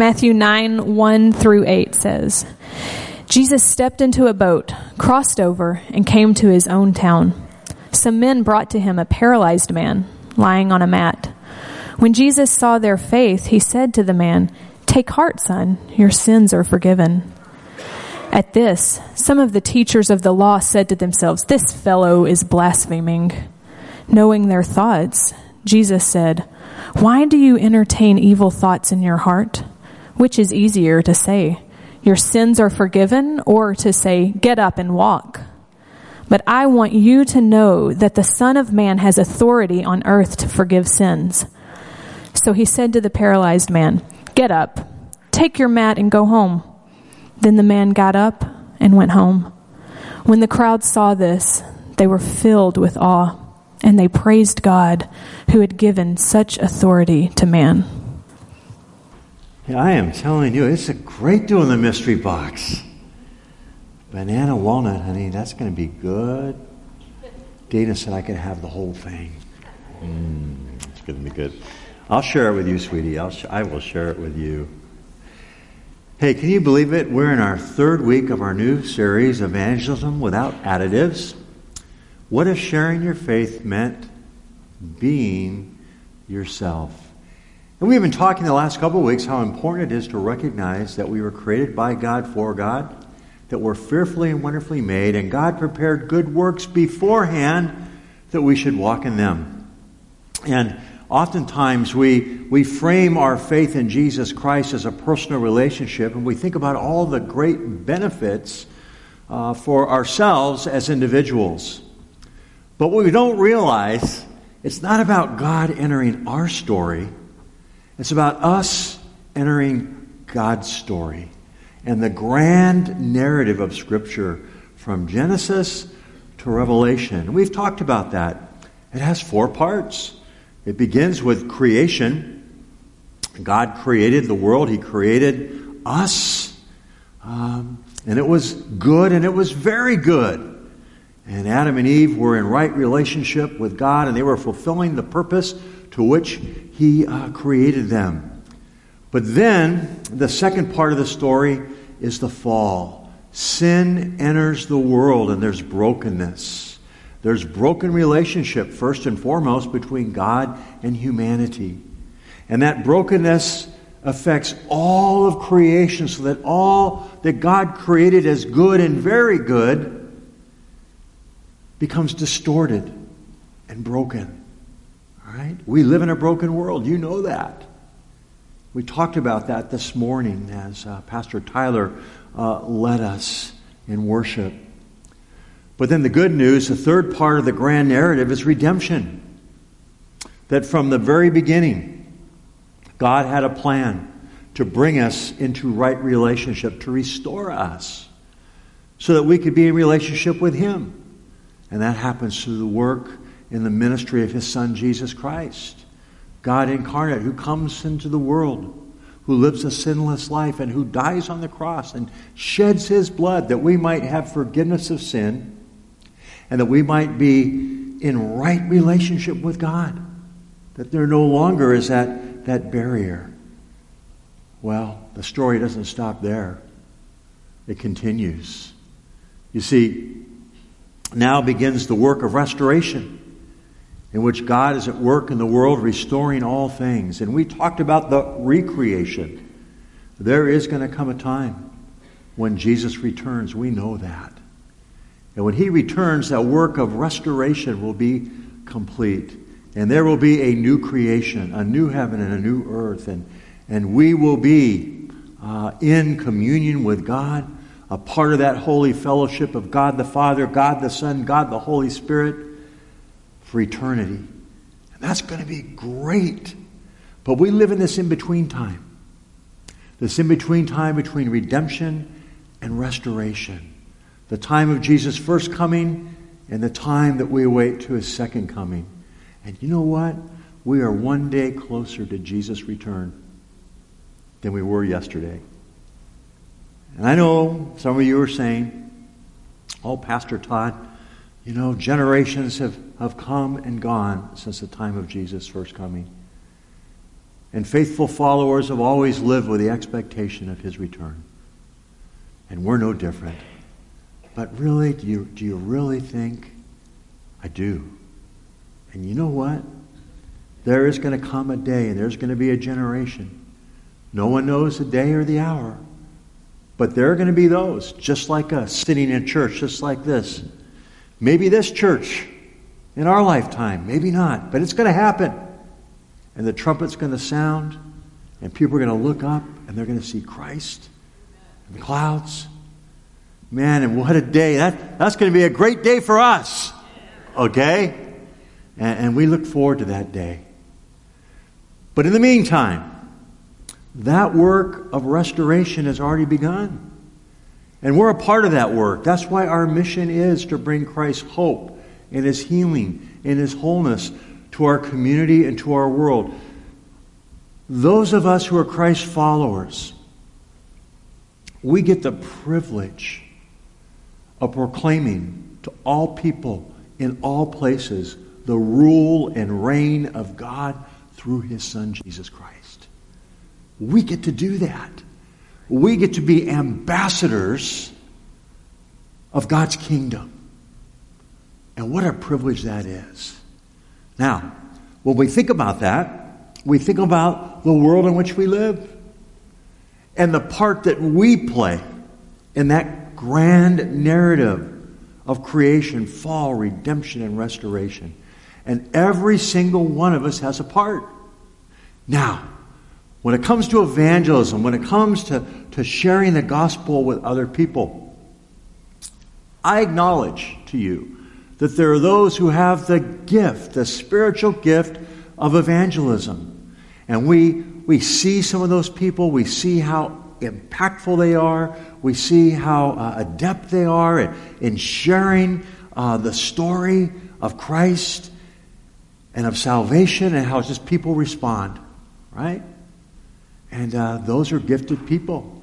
Matthew 9 1 through 8 says, Jesus stepped into a boat, crossed over, and came to his own town. Some men brought to him a paralyzed man lying on a mat. When Jesus saw their faith, he said to the man, Take heart, son, your sins are forgiven. At this, some of the teachers of the law said to themselves, This fellow is blaspheming. Knowing their thoughts, Jesus said, Why do you entertain evil thoughts in your heart? Which is easier to say, Your sins are forgiven, or to say, Get up and walk? But I want you to know that the Son of Man has authority on earth to forgive sins. So he said to the paralyzed man, Get up, take your mat, and go home. Then the man got up and went home. When the crowd saw this, they were filled with awe, and they praised God who had given such authority to man. I am telling you, it's a great doing the mystery box. Banana walnut, honey, that's going to be good. Dana said I could have the whole thing. Mm, it's going to be good. I'll share it with you, sweetie. I'll sh- I will share it with you. Hey, can you believe it? We're in our third week of our new series, Evangelism Without Additives. What if sharing your faith meant being yourself? And we've been talking the last couple of weeks how important it is to recognize that we were created by God for God, that we're fearfully and wonderfully made, and God prepared good works beforehand that we should walk in them. And oftentimes we, we frame our faith in Jesus Christ as a personal relationship, and we think about all the great benefits uh, for ourselves as individuals. But what we don't realize, it's not about God entering our story it's about us entering God's story and the grand narrative of Scripture from Genesis to Revelation. We've talked about that. It has four parts. It begins with creation. God created the world, He created us. Um, and it was good and it was very good. And Adam and Eve were in right relationship with God and they were fulfilling the purpose to which he uh, created them. But then, the second part of the story is the fall. Sin enters the world and there's brokenness. There's broken relationship, first and foremost, between God and humanity. And that brokenness affects all of creation so that all that God created as good and very good becomes distorted and broken. Right? We live in a broken world. You know that. We talked about that this morning as uh, Pastor Tyler uh, led us in worship. But then the good news, the third part of the grand narrative is redemption. That from the very beginning, God had a plan to bring us into right relationship, to restore us, so that we could be in relationship with Him. And that happens through the work in the ministry of his son Jesus Christ. God incarnate who comes into the world, who lives a sinless life, and who dies on the cross and sheds his blood that we might have forgiveness of sin and that we might be in right relationship with God. That there no longer is that, that barrier. Well, the story doesn't stop there, it continues. You see, now begins the work of restoration in which God is at work in the world restoring all things. And we talked about the recreation. There is going to come a time when Jesus returns. We know that. And when he returns, that work of restoration will be complete. And there will be a new creation, a new heaven and a new earth. And, and we will be uh, in communion with God, a part of that holy fellowship of God the Father, God the Son, God the Holy Spirit for eternity. And that's going to be great. But we live in this in between time. This in between time between redemption and restoration. The time of Jesus' first coming and the time that we await to his second coming. And you know what? We are one day closer to Jesus' return than we were yesterday. And I know some of you are saying, oh, Pastor Todd, you know, generations have, have come and gone since the time of Jesus' first coming. And faithful followers have always lived with the expectation of his return. And we're no different. But really, do you, do you really think? I do. And you know what? There is going to come a day, and there's going to be a generation. No one knows the day or the hour. But there are going to be those, just like us, sitting in church, just like this. Maybe this church in our lifetime, maybe not, but it's going to happen. And the trumpet's going to sound, and people are going to look up, and they're going to see Christ in the clouds. Man, and what a day. That, that's going to be a great day for us. Okay? And, and we look forward to that day. But in the meantime, that work of restoration has already begun. And we're a part of that work. That's why our mission is to bring Christ's hope and his healing and his wholeness to our community and to our world. Those of us who are Christ followers, we get the privilege of proclaiming to all people in all places the rule and reign of God through his Son, Jesus Christ. We get to do that. We get to be ambassadors of God's kingdom. And what a privilege that is. Now, when we think about that, we think about the world in which we live and the part that we play in that grand narrative of creation, fall, redemption, and restoration. And every single one of us has a part. Now, when it comes to evangelism, when it comes to, to sharing the gospel with other people, I acknowledge to you that there are those who have the gift, the spiritual gift of evangelism. And we, we see some of those people, we see how impactful they are, we see how uh, adept they are in, in sharing uh, the story of Christ and of salvation and how just people respond, right? And uh, those are gifted people.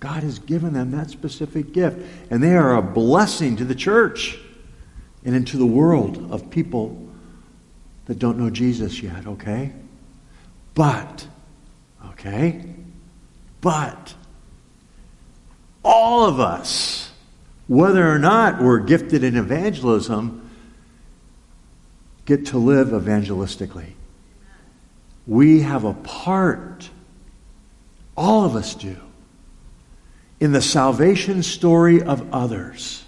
God has given them that specific gift. And they are a blessing to the church and into the world of people that don't know Jesus yet, okay? But, okay? But, all of us, whether or not we're gifted in evangelism, get to live evangelistically. We have a part, all of us do, in the salvation story of others.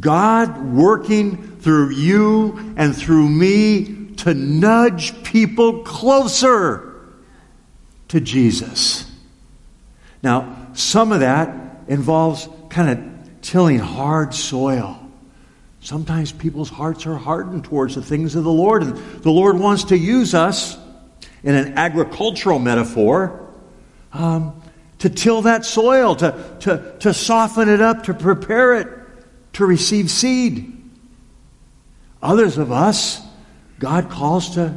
God working through you and through me to nudge people closer to Jesus. Now, some of that involves kind of tilling hard soil. Sometimes people's hearts are hardened towards the things of the Lord, and the Lord wants to use us in an agricultural metaphor um, to till that soil, to, to, to soften it up, to prepare it to receive seed. Others of us, God calls to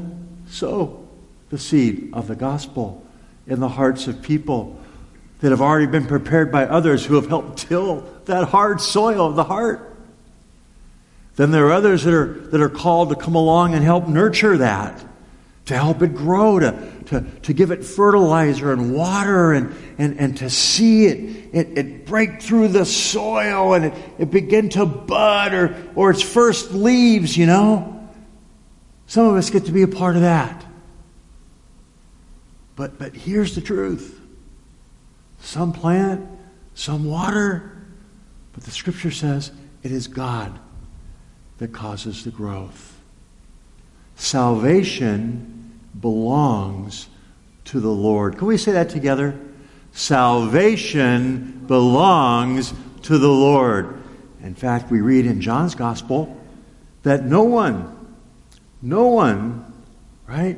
sow the seed of the gospel in the hearts of people that have already been prepared by others who have helped till that hard soil of the heart. Then there are others that are, that are called to come along and help nurture that, to help it grow, to, to, to give it fertilizer and water and, and, and to see it it, it break through the soil and it, it begin to bud or, or its first leaves, you know. Some of us get to be a part of that. But, but here's the truth some plant, some water, but the scripture says it is God that causes the growth. Salvation belongs to the Lord. Can we say that together? Salvation belongs to the Lord. In fact, we read in John's Gospel that no one, no one, right?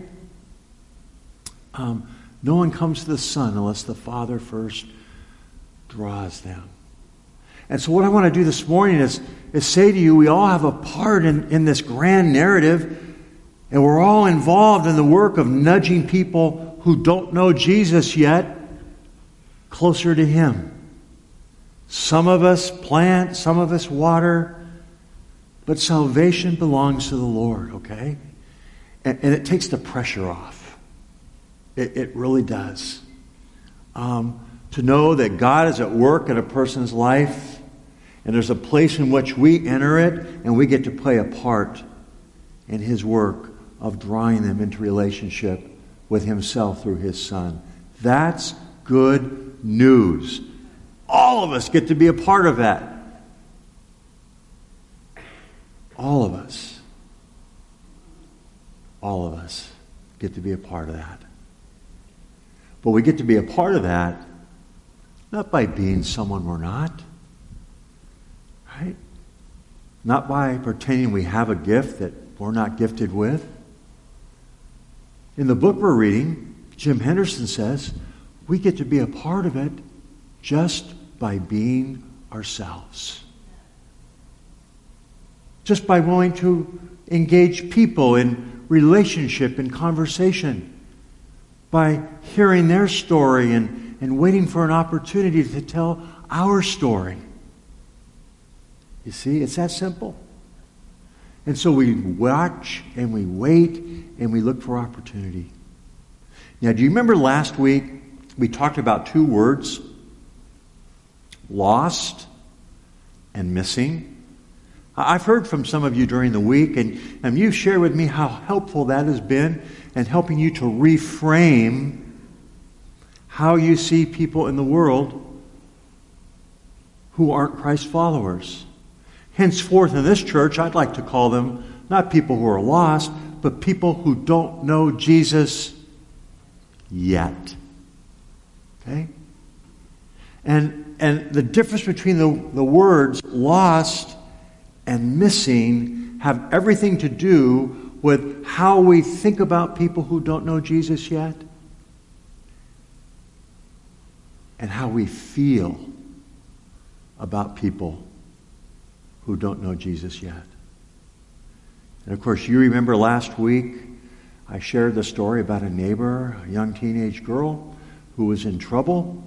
Um, No one comes to the Son unless the Father first draws them. And so, what I want to do this morning is, is say to you, we all have a part in, in this grand narrative, and we're all involved in the work of nudging people who don't know Jesus yet closer to Him. Some of us plant, some of us water, but salvation belongs to the Lord, okay? And, and it takes the pressure off. It, it really does. Um, to know that God is at work in a person's life, and there's a place in which we enter it, and we get to play a part in His work of drawing them into relationship with Himself through His Son. That's good news. All of us get to be a part of that. All of us. All of us get to be a part of that. But we get to be a part of that not by being someone we're not, right? Not by pretending we have a gift that we're not gifted with. In the book we're reading, Jim Henderson says we get to be a part of it just by being ourselves. Just by willing to engage people in relationship and conversation. By hearing their story and, and waiting for an opportunity to tell our story. You see, it's that simple. And so we watch and we wait and we look for opportunity. Now, do you remember last week we talked about two words lost and missing. I've heard from some of you during the week, and, and you've shared with me how helpful that has been in helping you to reframe how you see people in the world who aren't Christ followers. Henceforth, in this church, I'd like to call them not people who are lost, but people who don't know Jesus yet. Okay? And, and the difference between the, the words lost and missing have everything to do with how we think about people who don't know Jesus yet and how we feel about people who don't know Jesus yet. And of course, you remember last week I shared the story about a neighbor, a young teenage girl who was in trouble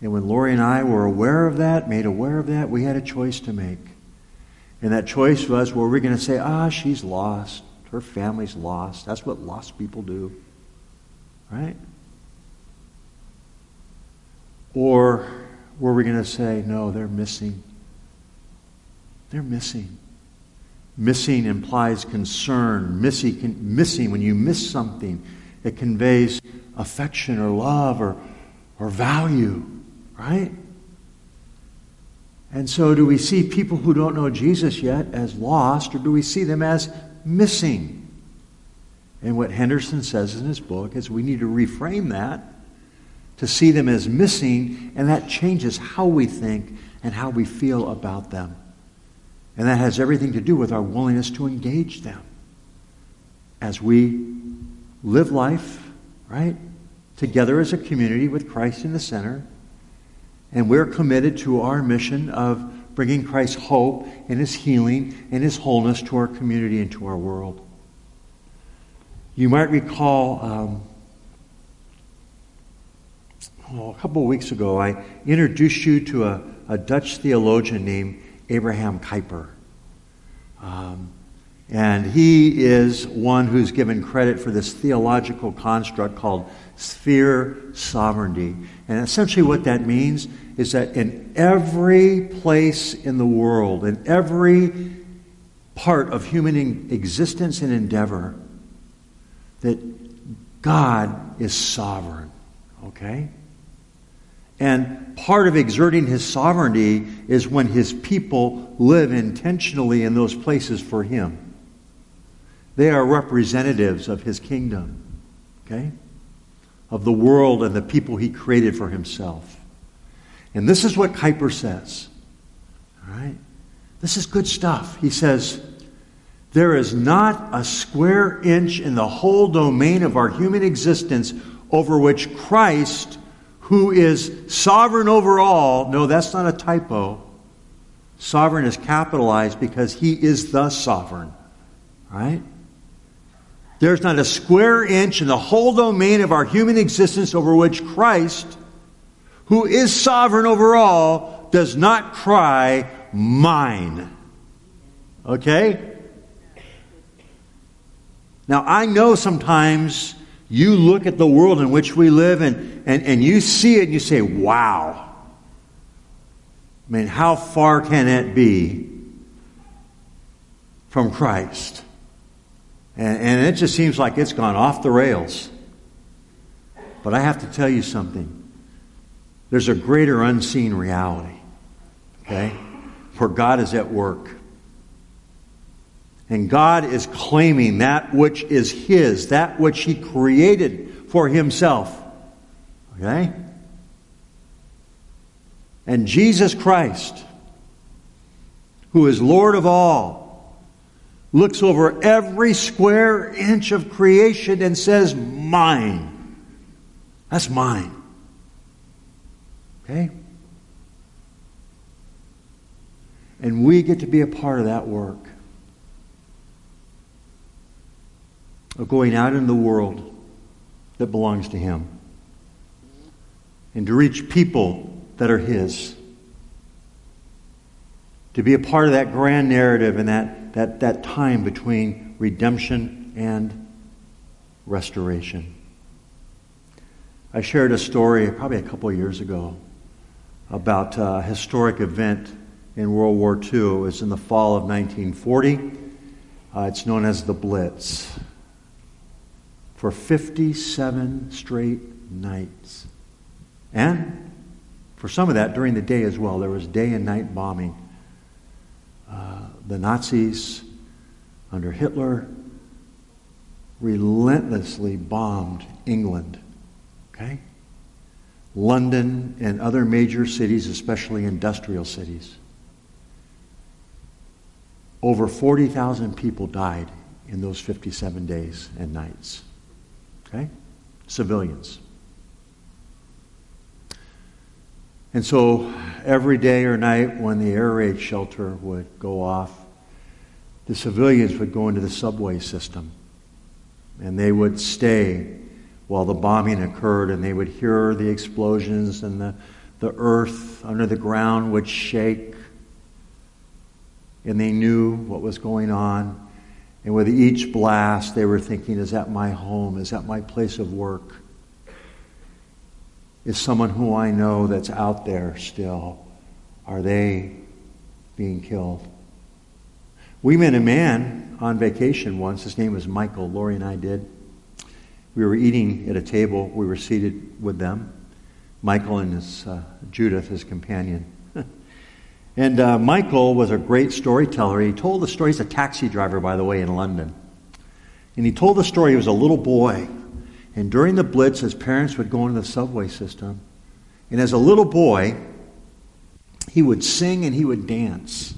and when Lori and I were aware of that, made aware of that, we had a choice to make. And that choice was were we going to say, ah, she's lost. Her family's lost. That's what lost people do. Right? Or were we going to say, no, they're missing? They're missing. Missing implies concern. Missing, missing, when you miss something, it conveys affection or love or, or value. Right? And so, do we see people who don't know Jesus yet as lost, or do we see them as missing? And what Henderson says in his book is we need to reframe that to see them as missing, and that changes how we think and how we feel about them. And that has everything to do with our willingness to engage them as we live life, right? Together as a community with Christ in the center and we're committed to our mission of bringing Christ's hope and his healing and his wholeness to our community and to our world. You might recall um, a couple of weeks ago, I introduced you to a, a Dutch theologian named Abraham Kuyper. Um, and he is one who's given credit for this theological construct called sphere sovereignty. And essentially, what that means is that in every place in the world, in every part of human existence and endeavor, that God is sovereign. Okay? And part of exerting his sovereignty is when his people live intentionally in those places for him. They are representatives of his kingdom, okay? Of the world and the people he created for himself. And this is what Kuyper says. All right? This is good stuff. He says, There is not a square inch in the whole domain of our human existence over which Christ, who is sovereign over all, no, that's not a typo. Sovereign is capitalized because he is the sovereign. Right? There's not a square inch in the whole domain of our human existence over which Christ, who is sovereign over all, does not cry, Mine. Okay? Now, I know sometimes you look at the world in which we live and, and, and you see it and you say, wow. I mean, how far can it be from Christ? And, and it just seems like it's gone off the rails. But I have to tell you something. There's a greater unseen reality, okay, where God is at work. And God is claiming that which is His, that which He created for Himself. Okay? And Jesus Christ, who is Lord of all, looks over every square inch of creation and says, Mine. That's mine. Okay? And we get to be a part of that work. Of going out in the world that belongs to Him. And to reach people that are His. To be a part of that grand narrative and that, that, that time between redemption and restoration. I shared a story probably a couple years ago about a historic event in World War II. It was in the fall of 1940. Uh, it's known as the Blitz. For 57 straight nights. And for some of that during the day as well. There was day and night bombing. Uh, the Nazis, under Hitler, relentlessly bombed England. Okay? London and other major cities, especially industrial cities. Over 40,000 people died in those 57 days and nights. Okay? Civilians. And so every day or night when the air raid shelter would go off, the civilians would go into the subway system and they would stay while the bombing occurred, and they would hear the explosions, and the, the earth under the ground would shake. And they knew what was going on. And with each blast, they were thinking, Is that my home? Is that my place of work? Is someone who I know that's out there still? Are they being killed? We met a man on vacation once. His name was Michael. Lori and I did. We were eating at a table. We were seated with them. Michael and his uh, Judith, his companion. And uh, Michael was a great storyteller. He told the story. He's a taxi driver, by the way, in London. And he told the story. He was a little boy. And during the Blitz, his parents would go into the subway system. And as a little boy, he would sing and he would dance.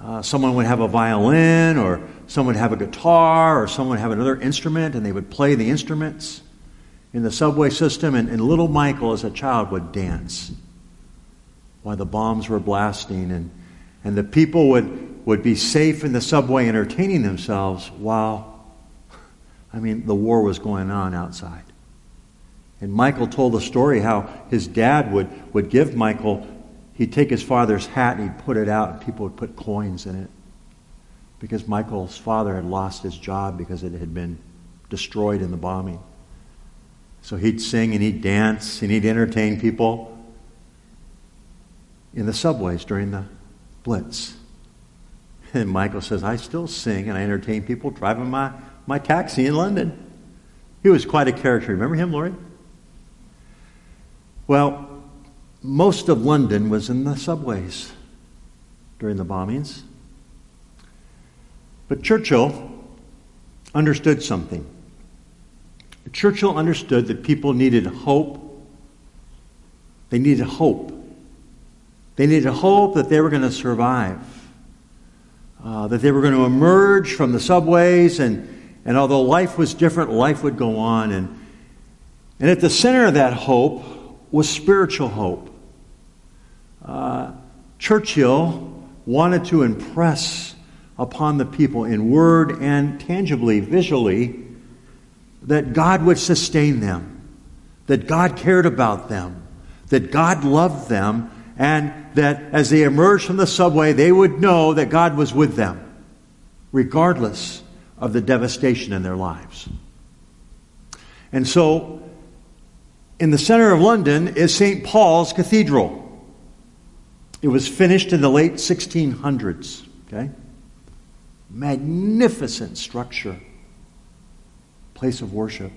Uh, someone would have a violin or Someone would have a guitar or someone would have another instrument and they would play the instruments in the subway system. And, and little Michael, as a child, would dance while the bombs were blasting. And, and the people would, would be safe in the subway entertaining themselves while, I mean, the war was going on outside. And Michael told the story how his dad would, would give Michael, he'd take his father's hat and he'd put it out, and people would put coins in it because Michael's father had lost his job because it had been destroyed in the bombing. So he'd sing and he'd dance and he'd entertain people in the subways during the Blitz. And Michael says, I still sing and I entertain people driving my, my taxi in London. He was quite a character. Remember him, Lori? Well, most of London was in the subways during the bombings. But Churchill understood something. Churchill understood that people needed hope. They needed hope. They needed hope that they were going to survive, uh, that they were going to emerge from the subways, and, and although life was different, life would go on. And, And at the center of that hope was spiritual hope. Uh, Churchill wanted to impress upon the people in word and tangibly, visually, that God would sustain them, that God cared about them, that God loved them, and that as they emerged from the subway, they would know that God was with them, regardless of the devastation in their lives. And so, in the center of London is St. Paul's Cathedral. It was finished in the late 1600s. Okay? Magnificent structure, place of worship.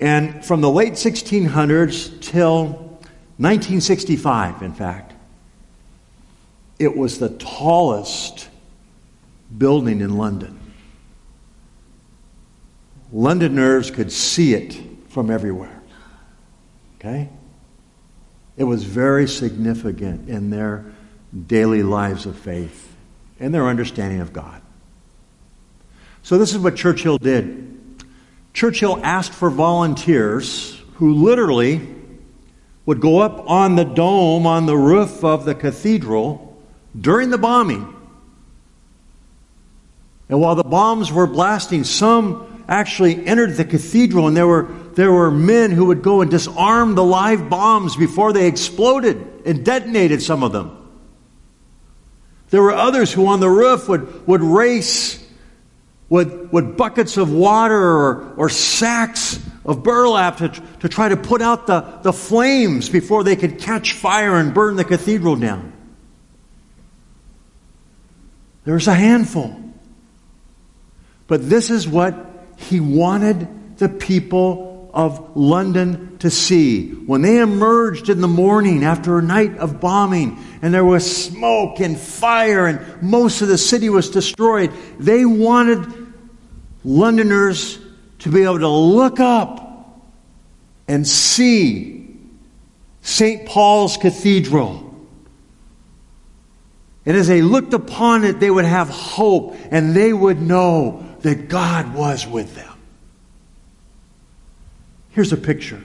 And from the late 1600s till 1965, in fact, it was the tallest building in London. Londoners could see it from everywhere. Okay? It was very significant in their daily lives of faith and their understanding of God. So, this is what Churchill did. Churchill asked for volunteers who literally would go up on the dome on the roof of the cathedral during the bombing. And while the bombs were blasting, some actually entered the cathedral and there were, there were men who would go and disarm the live bombs before they exploded and detonated some of them. There were others who on the roof would, would race with, with buckets of water or, or sacks of burlap to, to try to put out the, the flames before they could catch fire and burn the cathedral down. There was a handful. But this is what he wanted the people of London to see. When they emerged in the morning after a night of bombing and there was smoke and fire and most of the city was destroyed, they wanted Londoners to be able to look up and see St. Paul's Cathedral. And as they looked upon it, they would have hope and they would know that God was with them. Here's a picture.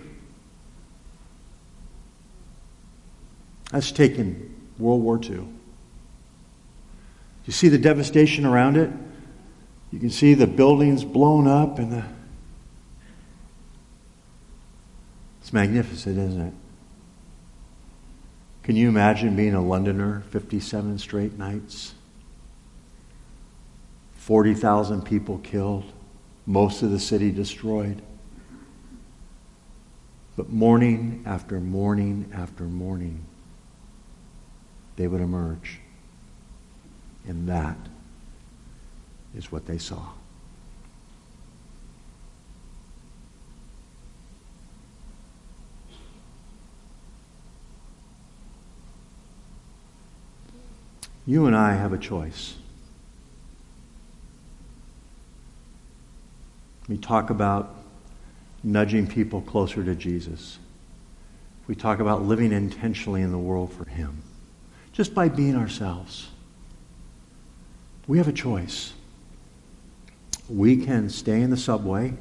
That's taken World War II. You see the devastation around it? You can see the buildings blown up and the. It's magnificent, isn't it? Can you imagine being a Londoner 57 straight nights? 40,000 people killed, most of the city destroyed. But morning after morning after morning, they would emerge. And that is what they saw. You and I have a choice. We talk about nudging people closer to Jesus. We talk about living intentionally in the world for Him, just by being ourselves. We have a choice. We can stay in the subway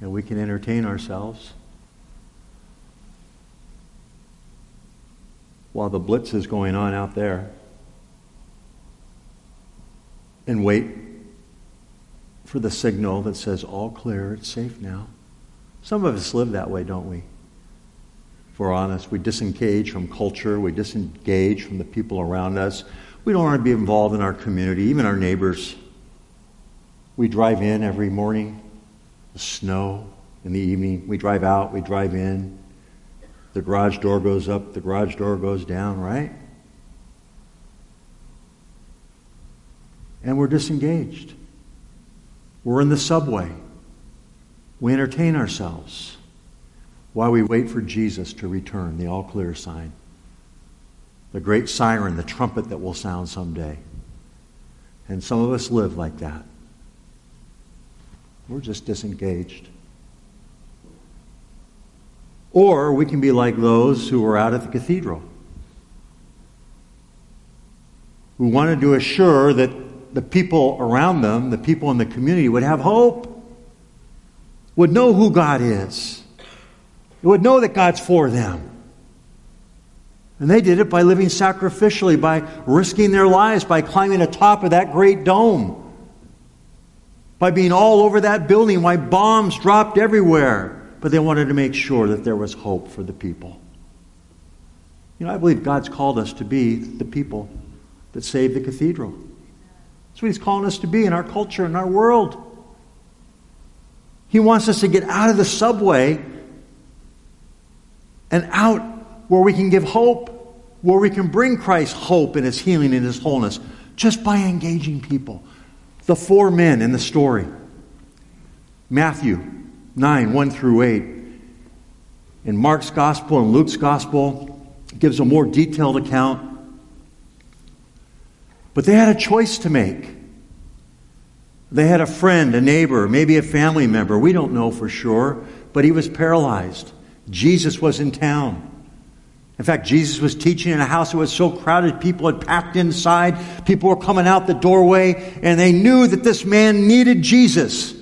and we can entertain ourselves while the blitz is going on out there and wait for the signal that says all clear, it's safe now. Some of us live that way, don't we? If we're honest, we disengage from culture, we disengage from the people around us. We don't want to be involved in our community, even our neighbors. We drive in every morning, the snow in the evening. We drive out, we drive in. The garage door goes up, the garage door goes down, right? And we're disengaged. We're in the subway. We entertain ourselves while we wait for Jesus to return, the all clear sign the great siren, the trumpet that will sound someday. And some of us live like that. We're just disengaged. Or we can be like those who were out at the cathedral, who wanted to assure that the people around them, the people in the community, would have hope. would know who God is, would know that God's for them. And they did it by living sacrificially, by risking their lives, by climbing atop of that great dome, by being all over that building, why bombs dropped everywhere. But they wanted to make sure that there was hope for the people. You know, I believe God's called us to be the people that saved the cathedral. That's what He's calling us to be in our culture, in our world. He wants us to get out of the subway and out where we can give hope, where we can bring Christ's hope and His healing and His wholeness, just by engaging people. The four men in the story Matthew 9, 1 through 8. In Mark's gospel and Luke's gospel, gives a more detailed account. But they had a choice to make. They had a friend, a neighbor, maybe a family member. We don't know for sure, but he was paralyzed. Jesus was in town. In fact, Jesus was teaching in a house that was so crowded, people had packed inside, people were coming out the doorway, and they knew that this man needed Jesus.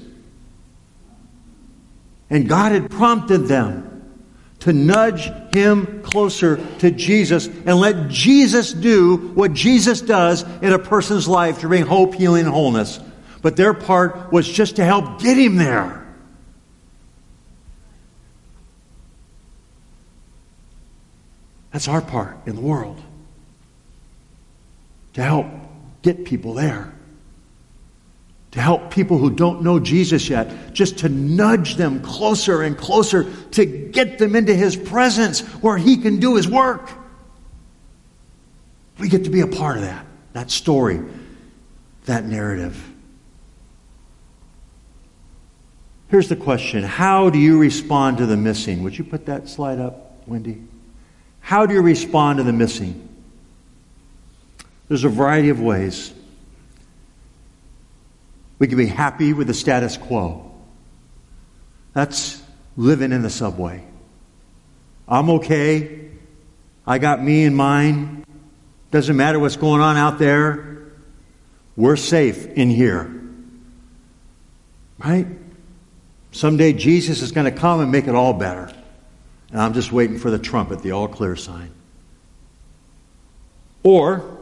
And God had prompted them to nudge him closer to Jesus and let Jesus do what Jesus does in a person's life to bring hope, healing, and wholeness. But their part was just to help get him there. That's our part in the world. To help get people there. To help people who don't know Jesus yet, just to nudge them closer and closer to get them into His presence where He can do His work. We get to be a part of that, that story, that narrative. Here's the question How do you respond to the missing? Would you put that slide up, Wendy? How do you respond to the missing? There's a variety of ways. We can be happy with the status quo. That's living in the subway. I'm okay. I got me and mine. Doesn't matter what's going on out there. We're safe in here. Right? Someday Jesus is going to come and make it all better. And I'm just waiting for the trumpet, the all clear sign. Or,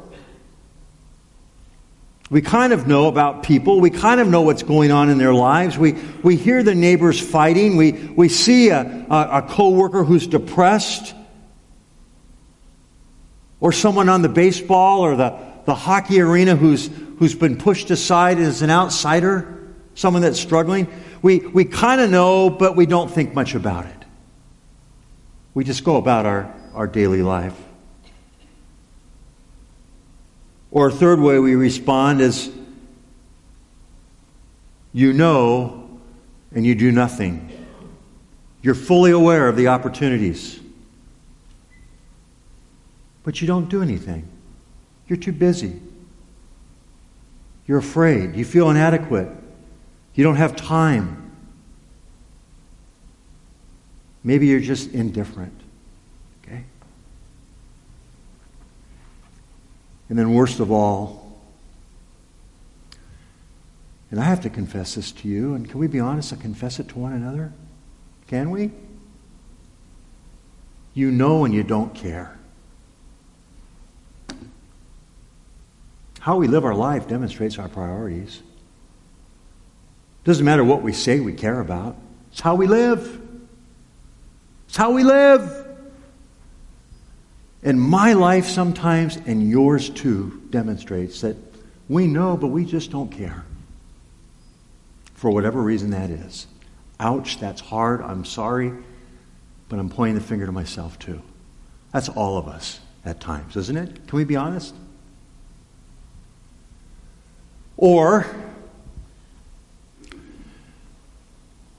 we kind of know about people. We kind of know what's going on in their lives. We, we hear the neighbors fighting. We, we see a, a, a coworker who's depressed. Or someone on the baseball or the, the hockey arena who's, who's been pushed aside as an outsider. Someone that's struggling. We, we kind of know, but we don't think much about it. We just go about our, our daily life. Or a third way we respond is you know and you do nothing. You're fully aware of the opportunities, but you don't do anything. You're too busy. You're afraid. You feel inadequate. You don't have time. Maybe you're just indifferent. Okay? And then, worst of all, and I have to confess this to you, and can we be honest and confess it to one another? Can we? You know and you don't care. How we live our life demonstrates our priorities. Doesn't matter what we say we care about, it's how we live. It's how we live. And my life sometimes, and yours too, demonstrates that we know, but we just don't care. For whatever reason that is. Ouch, that's hard. I'm sorry. But I'm pointing the finger to myself too. That's all of us at times, isn't it? Can we be honest? Or,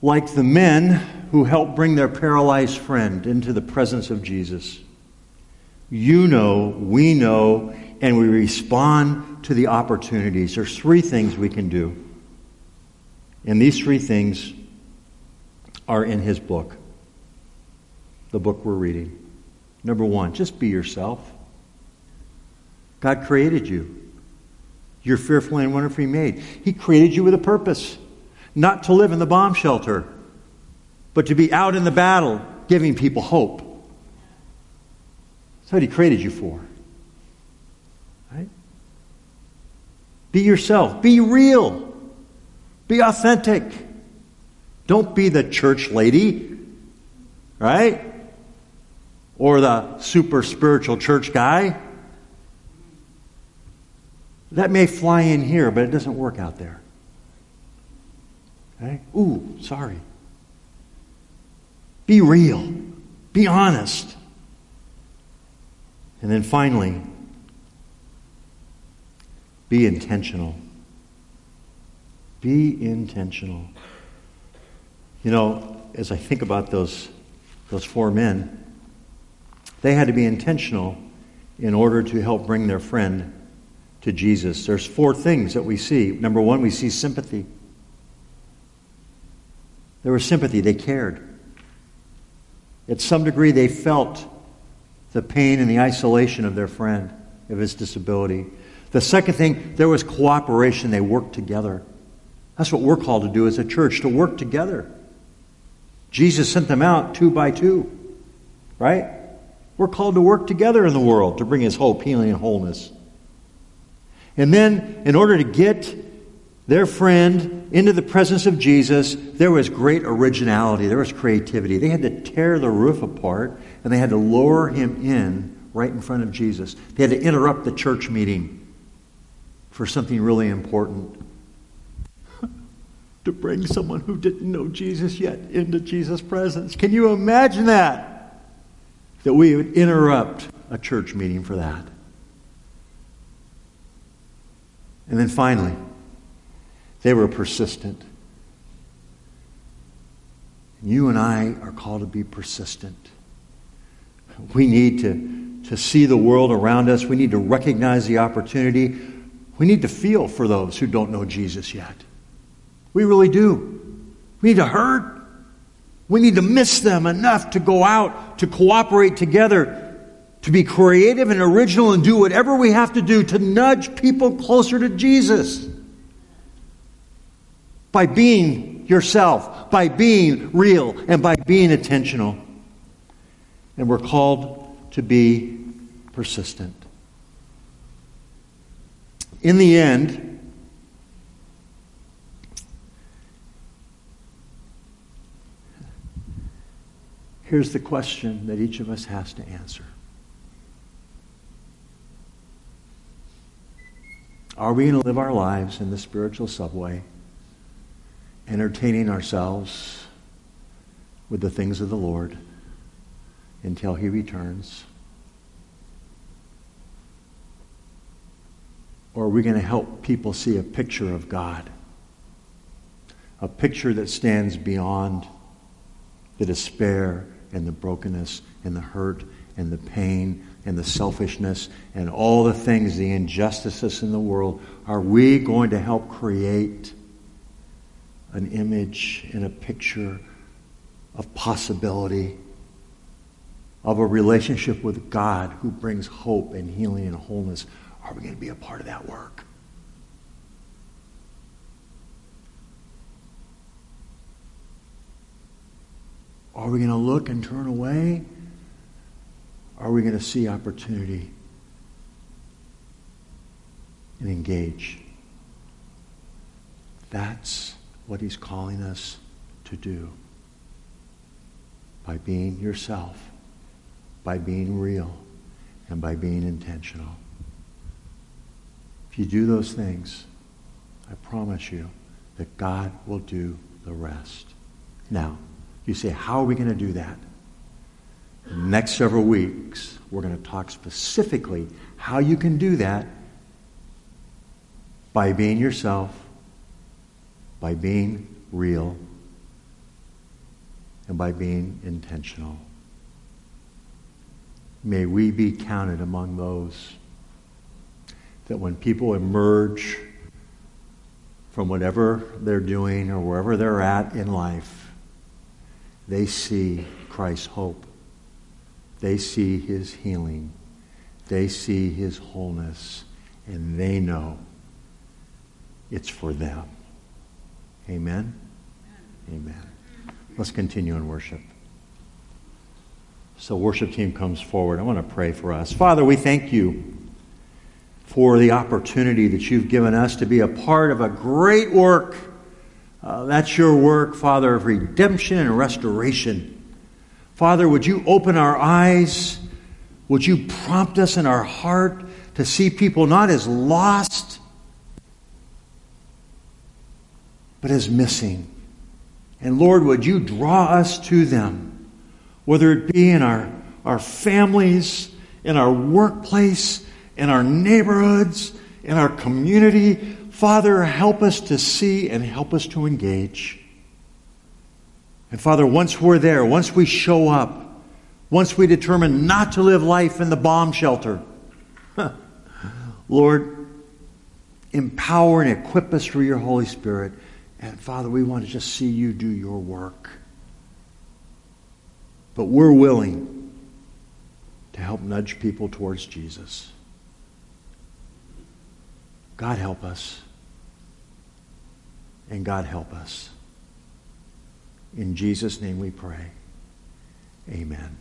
like the men who helped bring their paralyzed friend into the presence of Jesus. You know, we know, and we respond to the opportunities. There's three things we can do. And these three things are in his book, the book we're reading. Number one, just be yourself. God created you. You're fearfully and wonderfully made. He created you with a purpose, not to live in the bomb shelter but to be out in the battle, giving people hope. That's what He created you for. Right? Be yourself. Be real. Be authentic. Don't be the church lady, right? Or the super spiritual church guy. That may fly in here, but it doesn't work out there. Okay? Ooh, sorry. Be real. Be honest. And then finally, be intentional. Be intentional. You know, as I think about those, those four men, they had to be intentional in order to help bring their friend to Jesus. There's four things that we see. Number one, we see sympathy. There was sympathy, they cared. At some degree, they felt the pain and the isolation of their friend, of his disability. The second thing, there was cooperation. They worked together. That's what we're called to do as a church, to work together. Jesus sent them out two by two, right? We're called to work together in the world to bring his hope, healing, and wholeness. And then, in order to get their friend into the presence of Jesus, there was great originality, there was creativity. They had to tear the roof apart and they had to lower him in right in front of Jesus. They had to interrupt the church meeting for something really important to bring someone who didn't know Jesus yet into Jesus' presence. Can you imagine that? That we would interrupt a church meeting for that. And then finally, they were persistent. You and I are called to be persistent. We need to, to see the world around us. We need to recognize the opportunity. We need to feel for those who don't know Jesus yet. We really do. We need to hurt. We need to miss them enough to go out, to cooperate together, to be creative and original and do whatever we have to do to nudge people closer to Jesus. By being yourself, by being real, and by being intentional. And we're called to be persistent. In the end, here's the question that each of us has to answer Are we going to live our lives in the spiritual subway, entertaining ourselves with the things of the Lord until He returns? Or are we going to help people see a picture of God? A picture that stands beyond the despair and the brokenness and the hurt and the pain and the selfishness and all the things, the injustices in the world, are we going to help create an image and a picture of possibility of a relationship with God who brings hope and healing and wholeness? Are we going to be a part of that work? Are we going to look and turn away? Are we going to see opportunity and engage? That's what he's calling us to do. By being yourself, by being real, and by being intentional. If you do those things, I promise you that God will do the rest. Now, you say, how are we going to do that? next several weeks, we're going to talk specifically how you can do that by being yourself, by being real, and by being intentional. May we be counted among those that when people emerge from whatever they're doing or wherever they're at in life, they see Christ's hope they see his healing, they see his wholeness, and they know it's for them. Amen? Amen. Let's continue in worship. So, worship team comes forward. I want to pray for us. Father, we thank you for the opportunity that you've given us to be a part of a great work. Uh, that's your work, Father, of redemption and restoration. Father, would you open our eyes? Would you prompt us in our heart to see people not as lost, but is missing? And Lord, would you draw us to them, whether it be in our, our families, in our workplace, in our neighborhoods, in our community. Father, help us to see and help us to engage. And Father, once we're there, once we show up, once we determine not to live life in the bomb shelter, Lord, empower and equip us through your Holy Spirit. And Father, we want to just see you do your work. But we're willing to help nudge people towards Jesus. God help us. And God help us. In Jesus' name we pray. Amen.